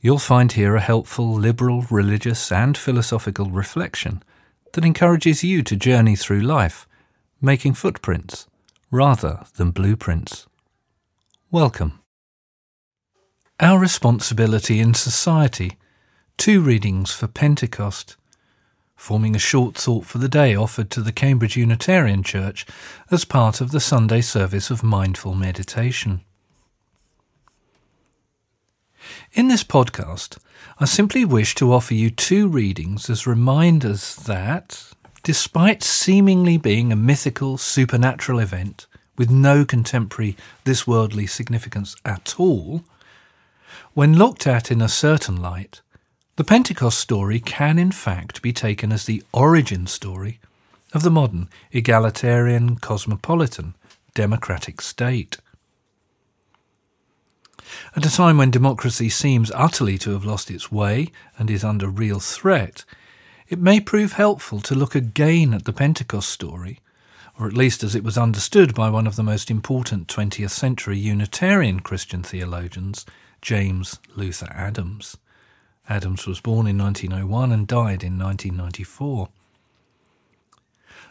you'll find here a helpful liberal, religious, and philosophical reflection that encourages you to journey through life, making footprints rather than blueprints. Welcome. Our responsibility in society. Two readings for Pentecost, forming a short thought for the day offered to the Cambridge Unitarian Church as part of the Sunday service of mindful meditation. In this podcast, I simply wish to offer you two readings as reminders that, despite seemingly being a mythical, supernatural event with no contemporary, this worldly significance at all, when looked at in a certain light, the Pentecost story can in fact be taken as the origin story of the modern, egalitarian, cosmopolitan, democratic state. At a time when democracy seems utterly to have lost its way and is under real threat, it may prove helpful to look again at the Pentecost story, or at least as it was understood by one of the most important 20th century Unitarian Christian theologians, James Luther Adams. Adams was born in 1901 and died in 1994.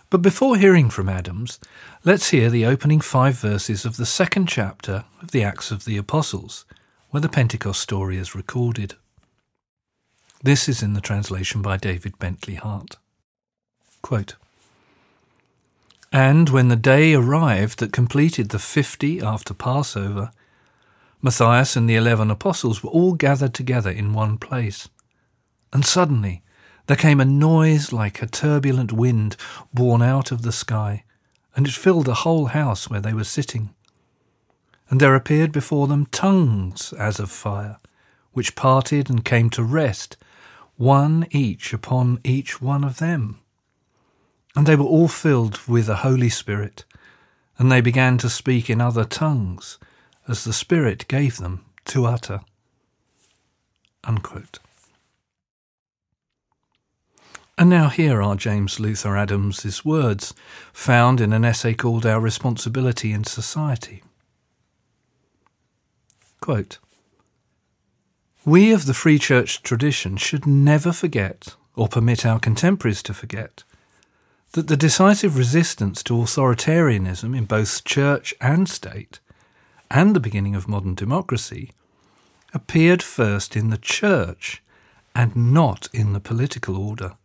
But before hearing from Adams, let's hear the opening five verses of the second chapter of the Acts of the Apostles, where the Pentecost story is recorded. This is in the translation by David Bentley Hart. Quote, and when the day arrived that completed the fifty after Passover, Matthias and the eleven apostles were all gathered together in one place. And suddenly there came a noise like a turbulent wind borne out of the sky, and it filled the whole house where they were sitting. And there appeared before them tongues as of fire, which parted and came to rest, one each upon each one of them. And they were all filled with the Holy Spirit, and they began to speak in other tongues, as the Spirit gave them to utter. Unquote. And now here are James Luther Adams's words, found in an essay called Our Responsibility in Society. Quote, we of the Free Church tradition should never forget, or permit our contemporaries to forget, that the decisive resistance to authoritarianism in both church and state, and the beginning of modern democracy, appeared first in the church and not in the political order.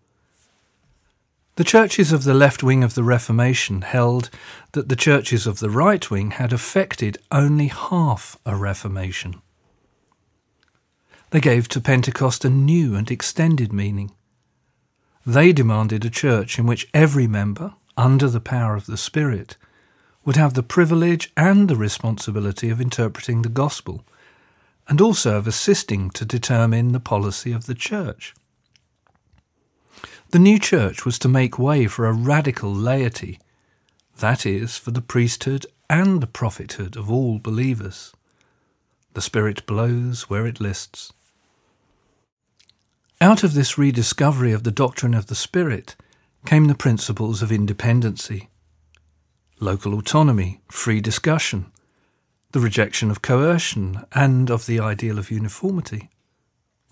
The churches of the left wing of the Reformation held that the churches of the right wing had effected only half a Reformation. They gave to Pentecost a new and extended meaning. They demanded a church in which every member, under the power of the Spirit, would have the privilege and the responsibility of interpreting the gospel, and also of assisting to determine the policy of the church. The new church was to make way for a radical laity, that is, for the priesthood and the prophethood of all believers. The Spirit blows where it lists. Out of this rediscovery of the doctrine of the Spirit came the principles of independency, local autonomy, free discussion, the rejection of coercion and of the ideal of uniformity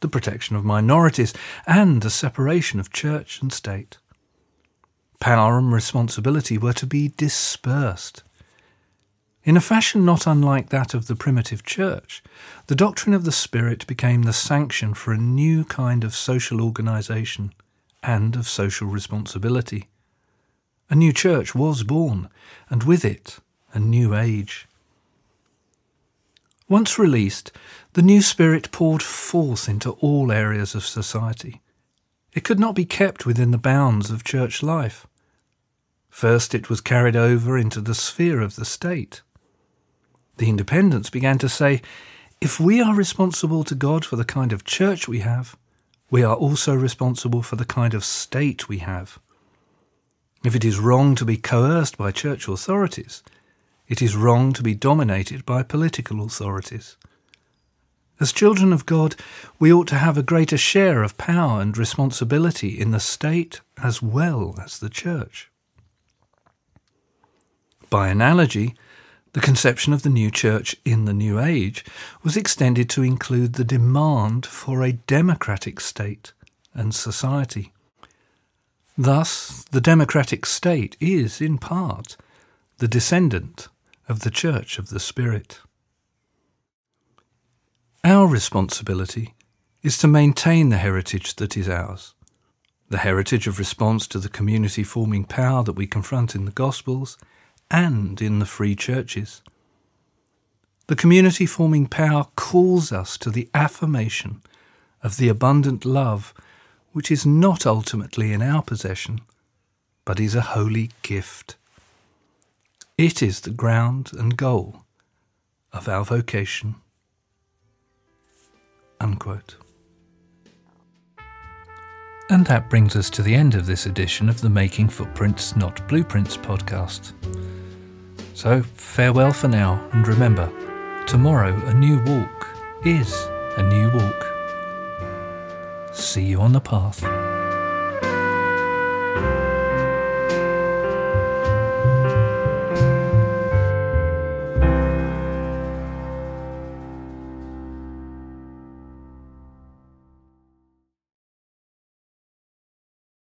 the protection of minorities, and the separation of church and state. Power and responsibility were to be dispersed. In a fashion not unlike that of the primitive church, the doctrine of the Spirit became the sanction for a new kind of social organisation and of social responsibility. A new church was born, and with it, a new age. Once released, the new spirit poured forth into all areas of society. It could not be kept within the bounds of church life. First, it was carried over into the sphere of the state. The independents began to say, if we are responsible to God for the kind of church we have, we are also responsible for the kind of state we have. If it is wrong to be coerced by church authorities, it is wrong to be dominated by political authorities. As children of God, we ought to have a greater share of power and responsibility in the state as well as the church. By analogy, the conception of the new church in the new age was extended to include the demand for a democratic state and society. Thus, the democratic state is, in part, the descendant of the Church of the Spirit. Our responsibility is to maintain the heritage that is ours, the heritage of response to the community forming power that we confront in the Gospels and in the free churches. The community forming power calls us to the affirmation of the abundant love which is not ultimately in our possession, but is a holy gift. It is the ground and goal of our vocation. Unquote. And that brings us to the end of this edition of the Making Footprints, Not Blueprints podcast. So, farewell for now, and remember, tomorrow a new walk is a new walk. See you on the path.